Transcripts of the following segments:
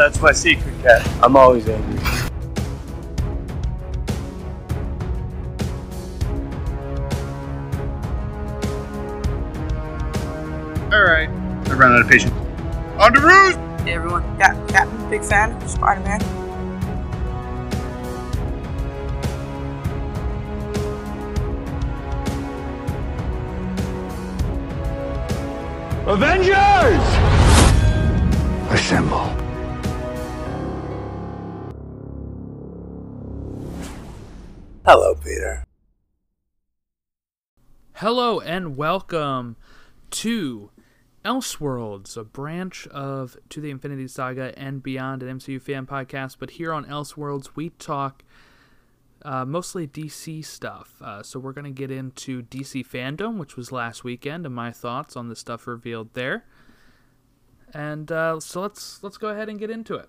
That's my secret, cat. I'm always angry. All right. I ran out of patience. On the roost! Hey everyone, Cap, Captain, big fan of Spider Man. Avengers! Assemble. Hello, Peter. Hello and welcome to Elseworlds, a branch of To the Infinity Saga and Beyond, an MCU fan podcast. But here on Elseworlds, we talk uh, mostly DC stuff. Uh, so we're going to get into DC Fandom, which was last weekend, and my thoughts on the stuff revealed there. And uh, so let's let's go ahead and get into it.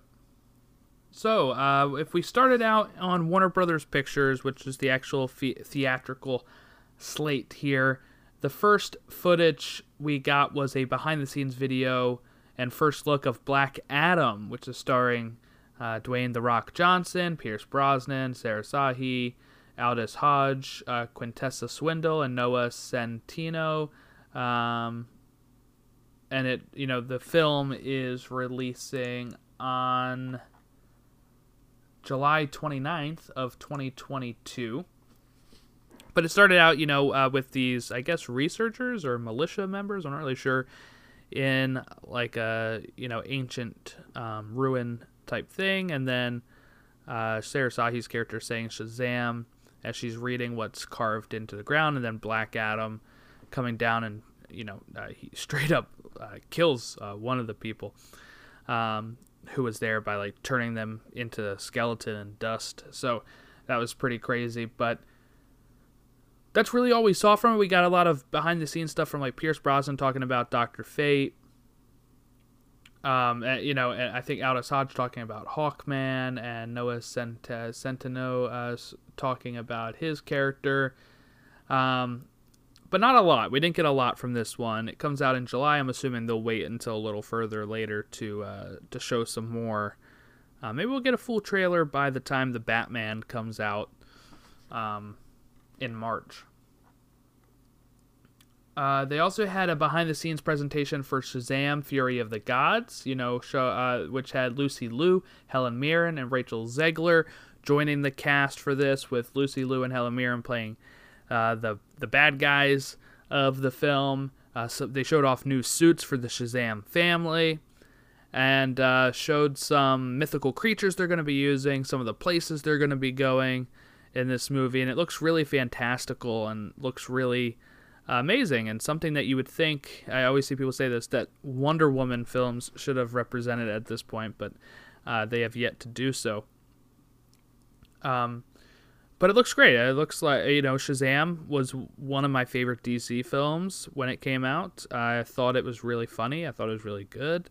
So, uh, if we started out on Warner Brothers Pictures, which is the actual the- theatrical slate here, the first footage we got was a behind the scenes video and first look of Black Adam, which is starring uh, Dwayne The Rock Johnson, Pierce Brosnan, Sarah Shahi, Aldis Hodge, uh, Quintessa Swindell, and Noah Centineo. Um, and it, you know, the film is releasing on July 29th of 2022. But it started out, you know, uh, with these, I guess, researchers or militia members. I'm not really sure. In like a you know ancient um, ruin type thing, and then uh, Sarah Shahi's character saying Shazam as she's reading what's carved into the ground, and then Black Adam coming down and you know uh, he straight up uh, kills uh, one of the people um, who was there by like turning them into skeleton and dust. So that was pretty crazy, but that's really all we saw from it. We got a lot of behind the scenes stuff from like Pierce Brosnan talking about Doctor Fate. Um, and, you know, and I think Aldis Hodge talking about Hawkman and Noah Cent- Centineo uh, talking about his character. Um, but not a lot. We didn't get a lot from this one. It comes out in July. I'm assuming they'll wait until a little further later to uh, to show some more. Uh, maybe we'll get a full trailer by the time the Batman comes out um, in March. Uh, they also had a behind-the-scenes presentation for Shazam: Fury of the Gods, you know, show, uh, which had Lucy Liu, Helen Mirren, and Rachel Zegler joining the cast for this, with Lucy Liu and Helen Mirren playing uh, the the bad guys of the film. Uh, so they showed off new suits for the Shazam family, and uh, showed some mythical creatures they're going to be using, some of the places they're going to be going in this movie, and it looks really fantastical and looks really amazing and something that you would think. I always see people say this that Wonder Woman films should have represented at this point, but uh, they have yet to do so. Um, but it looks great. It looks like you know Shazam was one of my favorite DC films when it came out. I thought it was really funny. I thought it was really good,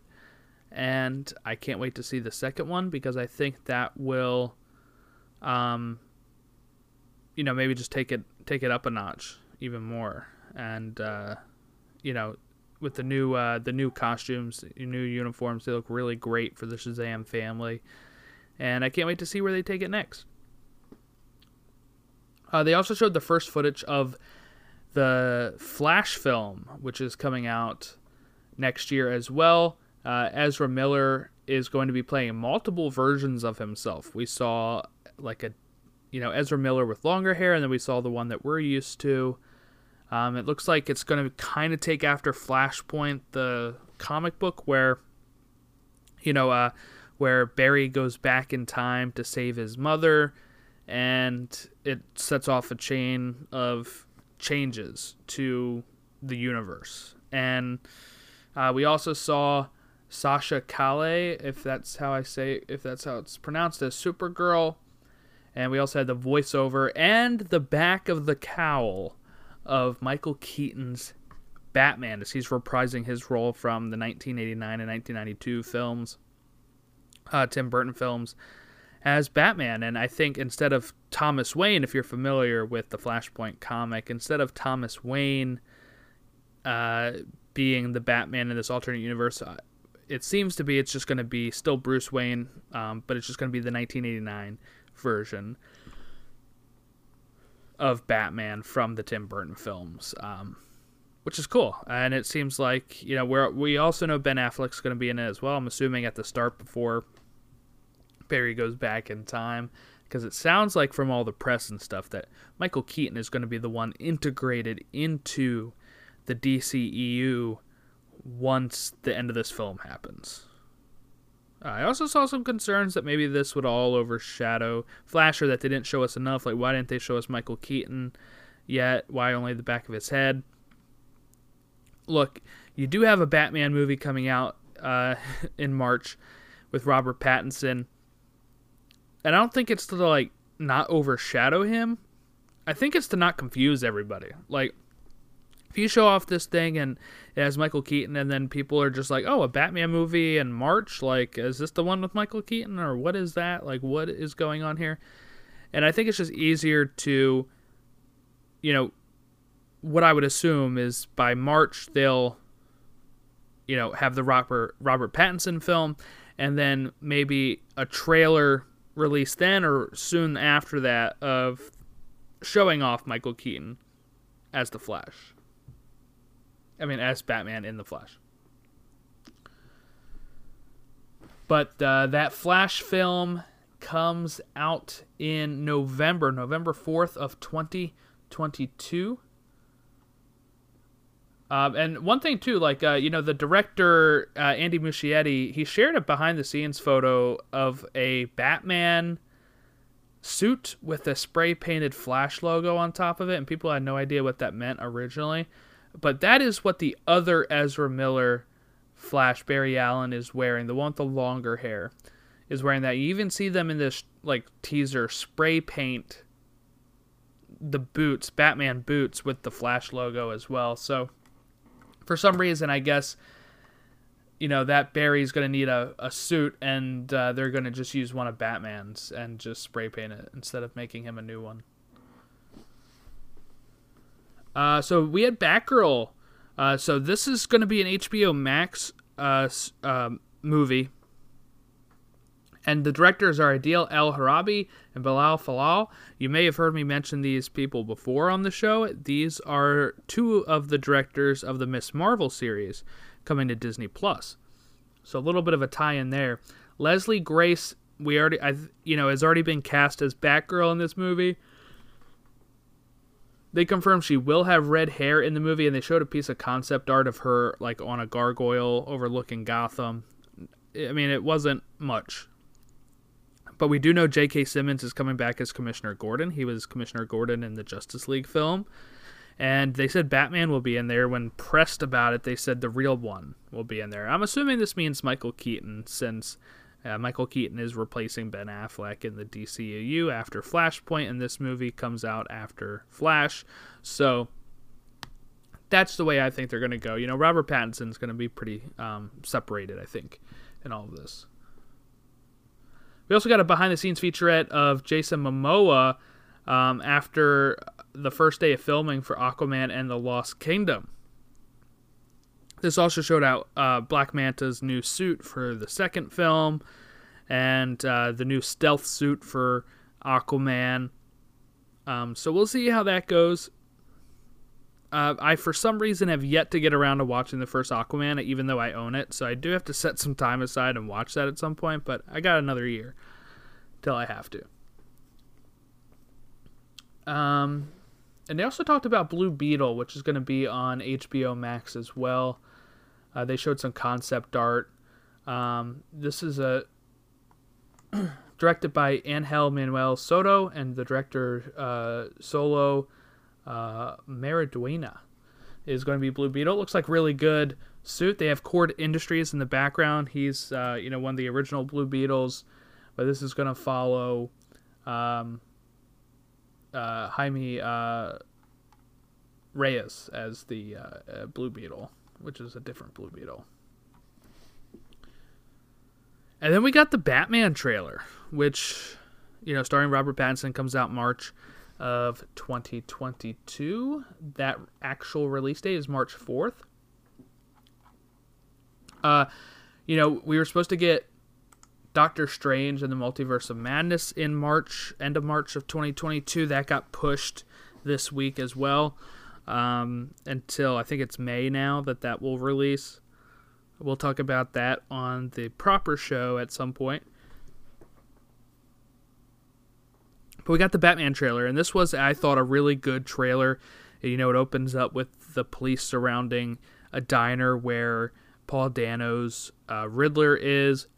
and I can't wait to see the second one because I think that will, um, you know, maybe just take it take it up a notch even more. And uh, you know, with the new uh, the new costumes, new uniforms, they look really great for the Shazam family, and I can't wait to see where they take it next. Uh, they also showed the first footage of the Flash film, which is coming out next year as well. Uh, Ezra Miller is going to be playing multiple versions of himself. We saw like a, you know, Ezra Miller with longer hair, and then we saw the one that we're used to. Um, it looks like it's going to kind of take after Flashpoint, the comic book, where, you know, uh, where Barry goes back in time to save his mother, and it sets off a chain of changes to the universe. And uh, we also saw Sasha Calais, if that's how I say, if that's how it's pronounced, as Supergirl. And we also had the voiceover and the back of the cowl of Michael Keaton's Batman as he's reprising his role from the 1989 and 1992 films, uh, Tim Burton films, as Batman. And I think instead of Thomas Wayne, if you're familiar with the Flashpoint comic, instead of Thomas Wayne uh, being the Batman in this alternate universe, uh, it seems to be it's just going to be still Bruce Wayne, um, but it's just going to be the 1989 version of Batman from the Tim Burton films, um, which is cool. And it seems like you know we we also know Ben Affleck's going to be in it as well. I'm assuming at the start before Barry goes back in time, because it sounds like from all the press and stuff that Michael Keaton is going to be the one integrated into the DCEU once the end of this film happens. I also saw some concerns that maybe this would all overshadow Flasher, that they didn't show us enough. Like, why didn't they show us Michael Keaton yet? Why only the back of his head? Look, you do have a Batman movie coming out uh, in March with Robert Pattinson. And I don't think it's to, like, not overshadow him. I think it's to not confuse everybody. Like, if you show off this thing and it has Michael Keaton, and then people are just like, "Oh, a Batman movie in March? Like, is this the one with Michael Keaton, or what is that? Like, what is going on here?" And I think it's just easier to, you know, what I would assume is by March they'll, you know, have the Robert Robert Pattinson film, and then maybe a trailer released then or soon after that of showing off Michael Keaton as the Flash. I mean, as Batman in the Flash. But uh, that Flash film comes out in November, November 4th of 2022. Um, and one thing too, like uh, you know, the director uh, Andy Muschietti, he shared a behind-the-scenes photo of a Batman suit with a spray-painted Flash logo on top of it, and people had no idea what that meant originally. But that is what the other Ezra Miller Flash Barry Allen is wearing, the one with the longer hair, is wearing that. You even see them in this like teaser spray paint the boots, Batman boots with the Flash logo as well. So for some reason, I guess you know that Barry's going to need a, a suit, and uh, they're going to just use one of Batman's and just spray paint it instead of making him a new one. Uh, so we had Batgirl. Uh, so this is going to be an HBO Max uh, um, movie. And the directors are Adil El Arbi and Bilall Fallah. You may have heard me mention these people before on the show. These are two of the directors of the Miss Marvel series coming to Disney Plus. So a little bit of a tie-in there. Leslie Grace, we already, I, you know, has already been cast as Batgirl in this movie. They confirmed she will have red hair in the movie, and they showed a piece of concept art of her like on a gargoyle overlooking Gotham. I mean, it wasn't much, but we do know J.K. Simmons is coming back as Commissioner Gordon. He was Commissioner Gordon in the Justice League film, and they said Batman will be in there. When pressed about it, they said the real one will be in there. I'm assuming this means Michael Keaton, since uh, Michael Keaton is replacing Ben Affleck in the DCEU after Flashpoint, and this movie comes out after Flash. So that's the way I think they're going to go. You know, Robert Pattinson's going to be pretty um, separated, I think, in all of this. We also got a behind the scenes featurette of Jason Momoa um, after the first day of filming for Aquaman and the Lost Kingdom. This also showed out uh, Black Manta's new suit for the second film, and uh, the new stealth suit for Aquaman. Um, so we'll see how that goes. Uh, I, for some reason, have yet to get around to watching the first Aquaman, even though I own it. So I do have to set some time aside and watch that at some point. But I got another year till I have to. Um, and they also talked about Blue Beetle, which is going to be on HBO Max as well. Uh, they showed some concept art. Um, this is a directed by Angel Manuel Soto and the director uh, Xolo uh, is going to be Blue Beetle. Looks like really good suit. They have Kord Industries in the background. He's uh, you know one of the original Blue Beetles, but this is going to follow um, uh, Jaime uh, Reyes as the uh, Blue Beetle which is a different Blue Beetle. And then we got the Batman trailer, which, you know, starring Robert Pattinson, comes out March of 2022. That actual release date is March 4th. Uh, you know, we were supposed to get Doctor Strange and the Multiverse of Madness in March, end of March of 2022. That got pushed this week as well um, until I think it's May now that that will release. We'll talk about that on the proper show at some point. But we got the Batman trailer, and this was, I thought, a really good trailer. You know, it opens up with the police surrounding a diner where Paul Dano's uh, Riddler is.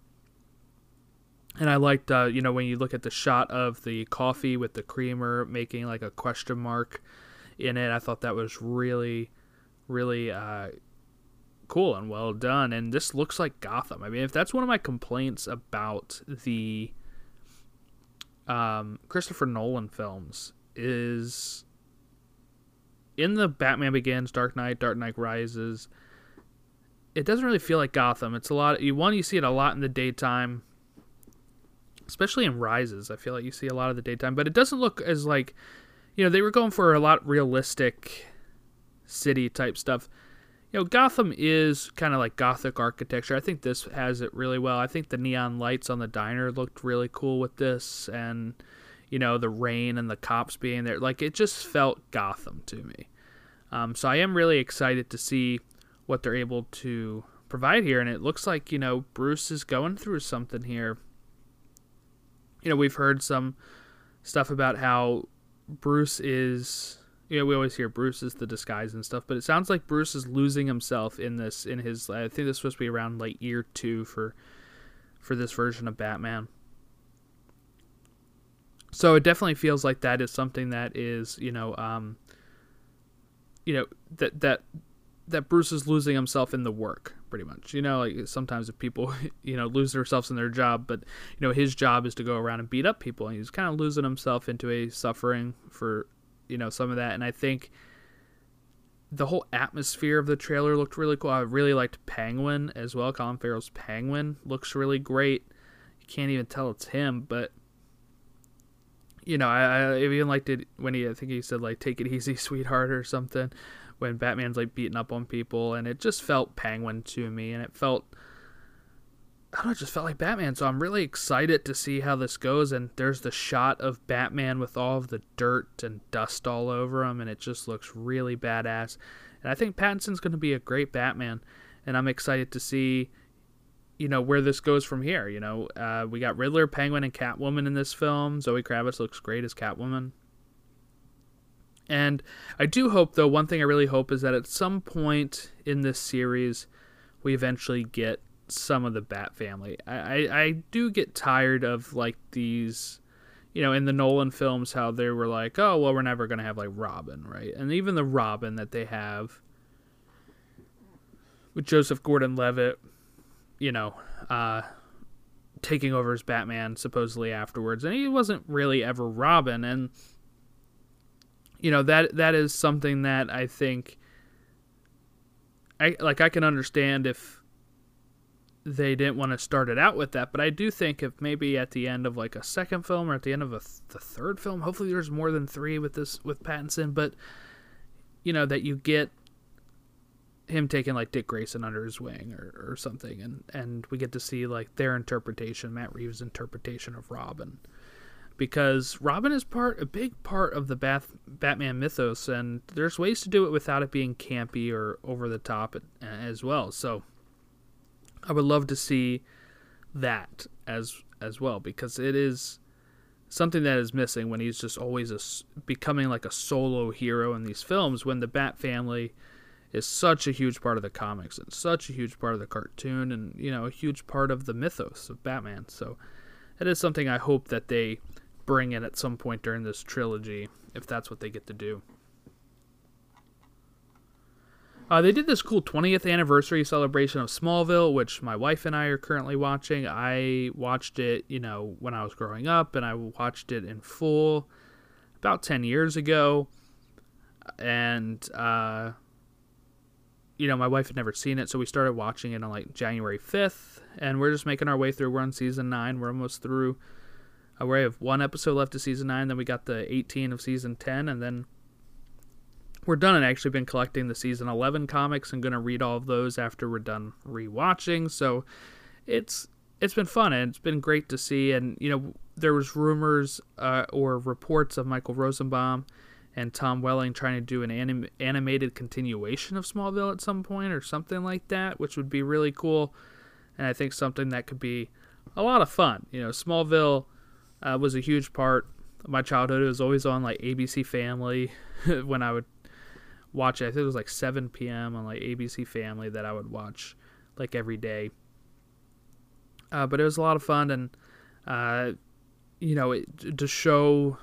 And I liked, uh, you know, when you look at the shot of the coffee with the creamer making like a question mark in it, I thought that was really, really uh, cool and well done. And this looks like Gotham. I mean, if that's one of my complaints about the um, Christopher Nolan films, is in the Batman Begins, Dark Knight, Dark Knight Rises. It doesn't really feel like Gotham. It's a lot. You one, you see it a lot in the daytime especially in Rises. I feel like you see a lot of the daytime, but it doesn't look as like, you know, they were going for a lot realistic city type stuff. You know, Gotham is kind of like gothic architecture. I think this has it really well. I think the neon lights on the diner looked really cool with this and you know, the rain and the cops being there. Like it just felt Gotham to me. Um, so I am really excited to see what they're able to provide here and it looks like, you know, Bruce is going through something here you know, we've heard some stuff about how Bruce is you know, we always hear Bruce is the disguise and stuff, but it sounds like Bruce is losing himself in this in his I think this is supposed to be around like year 2 for for this version of Batman. So it definitely feels like that is something that is, you know, um you know, that that that Bruce is losing himself in the work, pretty much. You know, like sometimes if people, you know, lose themselves in their job, but you know, his job is to go around and beat up people, and he's kind of losing himself into a suffering for, you know, some of that. And I think the whole atmosphere of the trailer looked really cool. I really liked Penguin as well. Colin Farrell's Penguin looks really great. You can't even tell it's him, but you know, I, I even liked it when he, I think he said like "Take it easy, sweetheart" or something when Batman's like beating up on people, and it just felt Penguin to me, and it felt I don't know, just felt like Batman. So I'm really excited to see how this goes. And there's the shot of Batman with all of the dirt and dust all over him, and it just looks really badass. And I think Pattinson's going to be a great Batman, and I'm excited to see, you know, where this goes from here. You know, uh, we got Riddler, Penguin, and Catwoman in this film. Zoe Kravitz looks great as Catwoman. And I do hope, though, one thing I really hope is that at some point in this series, we eventually get some of the Bat family. I, I, I do get tired of like these, you know, in the Nolan films, how they were like, oh, well, we're never going to have like Robin, right? And even the Robin that they have with Joseph Gordon Levitt, you know, uh, taking over as Batman supposedly afterwards. And he wasn't really ever Robin. And you know that that is something that I think I like I can understand if they didn't want to start it out with that, but I do think if maybe at the end of like a second film or at the end of a th- the third film, hopefully there's more than 3 with this with Pattinson, but you know that you get him taking like Dick Grayson under his wing or, or something and and we get to see like their interpretation, Matt Reeves' interpretation of Robin because Robin is part a big part of the Batman mythos, and there's ways to do it without it being campy or over the top as well. So I would love to see that as as well because it is something that is missing when he's just always a, becoming like a solo hero in these films when the Bat family is such a huge part of the comics and such a huge part of the cartoon and you know a huge part of the mythos of Batman. So it is something I hope that they bring in at some point during this trilogy, if that's what they get to do. Uh, they did this cool 20th anniversary celebration of Smallville, which my wife and I are currently watching. I watched it, you know, when I was growing up, and I watched it in full about 10 years ago. And, uh, you know, my wife had never seen it, so we started watching it on like January 5th, and we're just making our way through. We're on season 9, we're almost through. Uh, we have one episode left of season nine. Then we got the 18 of season 10, and then we're done and actually been collecting the season 11 comics and going to read all of those after we're done rewatching. So it's it's been fun and it's been great to see. And you know, there was rumors uh, or reports of Michael Rosenbaum and Tom Welling trying to do an anim- animated continuation of Smallville at some point or something like that, which would be really cool. And I think something that could be a lot of fun. You know, Smallville uh, was a huge part of my childhood. It was always on like ABC Family when I would watch it. I think it was like 7 p.m. on like ABC Family that I would watch like every day. Uh, but it was a lot of fun, and uh, you know, it, to show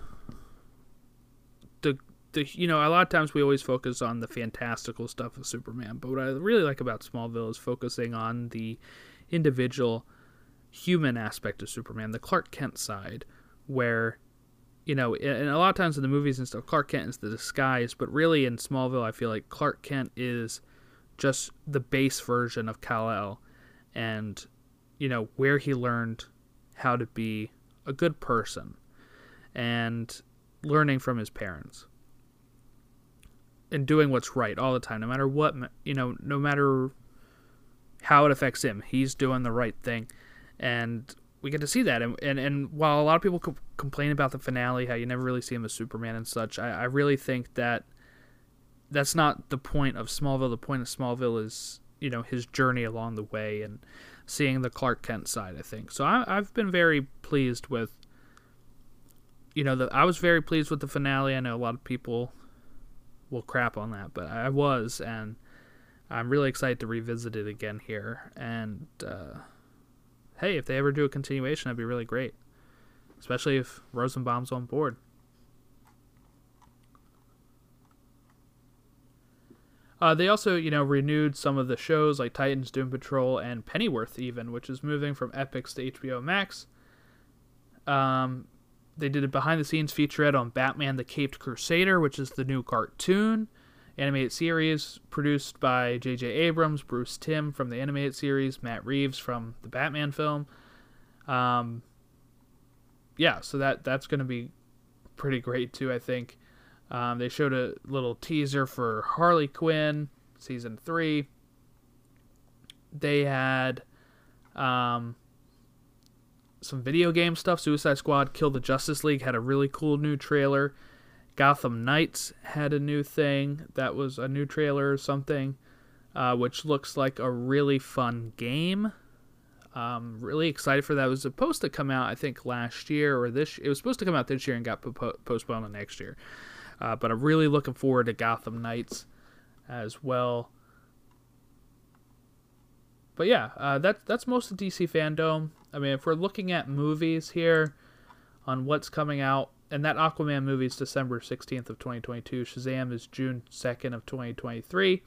the the you know, a lot of times we always focus on the fantastical stuff of Superman, but what I really like about Smallville is focusing on the individual human aspect of Superman, the Clark Kent side, where you know, and a lot of times in the movies and stuff, Clark Kent is the disguise, but really in Smallville, I feel like Clark Kent is just the base version of Kal-El, and you know where he learned how to be a good person, and learning from his parents, and doing what's right all the time, no matter what you know, no matter how it affects him, he's doing the right thing, and we get to see that. And, and, and while a lot of people co- complain about the finale, how you never really see him as Superman and such, I, I really think that that's not the point of Smallville. The point of Smallville is, you know, his journey along the way and seeing the Clark Kent side, I think. So I, I've been very pleased with, you know, the, I was very pleased with the finale. I know a lot of people will crap on that, but I was, and I'm really excited to revisit it again here. And, uh, hey, if they ever do a continuation, that'd be really great. Especially if Rosenbaum's on board. Uh, they also, you know, renewed some of the shows like Titans, Doom Patrol, and Pennyworth, even, which is moving from Epix to HBO Max. Um, they did a behind-the-scenes featurette on Batman: The Caped Crusader, which is the new cartoon animated series produced by J.J. Abrams, Bruce Timm from the animated series, Matt Reeves from the Batman film. Um, yeah, so that that's going to be pretty great too. I think um, they showed a little teaser for Harley Quinn season three. They had um, some video game stuff. Suicide Squad: Kill the Justice League had a really cool new trailer. Gotham Knights had a new thing that was a new trailer or something, uh, which looks like a really fun game. Um, really excited for that. It was supposed to come out, I think, last year or this. It was supposed to come out this year and got po- postponed to next year. Uh, but I'm really looking forward to Gotham Knights as well. But yeah, uh, that's that's most of DC fandom. I mean, if we're looking at movies here on what's coming out and that Aquaman movie is December 16th of 2022. Shazam is June 2nd of 2023.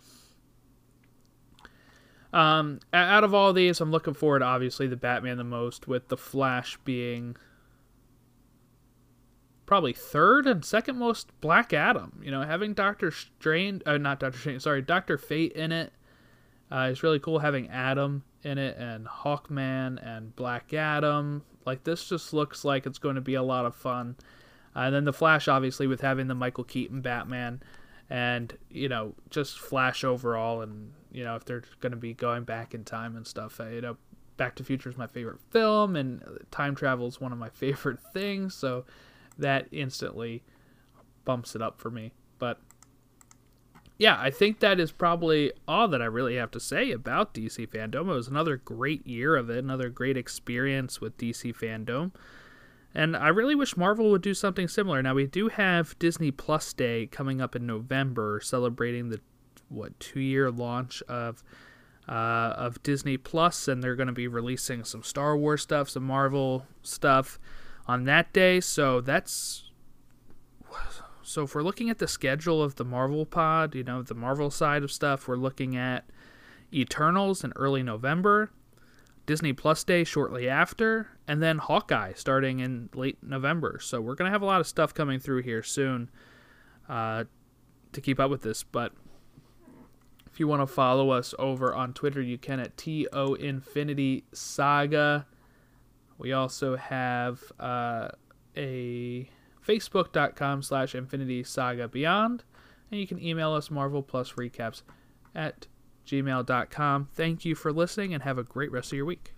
Um, out of all these, I'm looking forward obviously the Batman the most, with the Flash being probably third and second most Black Adam. You know, having Doctor Strange, uh, not Doctor Strange, sorry, Doctor Fate in it uh, is really cool. Having Adam in it and Hawkman and Black Adam, like this just looks like it's going to be a lot of fun. Uh, and then the Flash, obviously, with having the Michael Keaton Batman, and you know, just Flash overall, and you know, if they're going to be going back in time and stuff, uh, you know, Back to Future is my favorite film, and time travel is one of my favorite things, so that instantly bumps it up for me. But yeah, I think that is probably all that I really have to say about DC Fandom. It was another great year of it, another great experience with DC Fandom. And I really wish Marvel would do something similar. Now we do have Disney Plus Day coming up in November, celebrating the what two year launch of uh, of Disney Plus, and they're going to be releasing some Star Wars stuff, some Marvel stuff on that day. So that's so if we're looking at the schedule of the Marvel Pod, you know the Marvel side of stuff, we're looking at Eternals in early November. Disney Plus Day shortly after, and then Hawkeye starting in late November. So we're gonna have a lot of stuff coming through here soon uh, to keep up with this. But if you want to follow us over on Twitter, you can at to Infinity Saga. We also have uh, a Facebook.com slash Infinity Saga Beyond. and you can email us Marvel Plus Recaps at gmail.com. Thank you for listening and have a great rest of your week.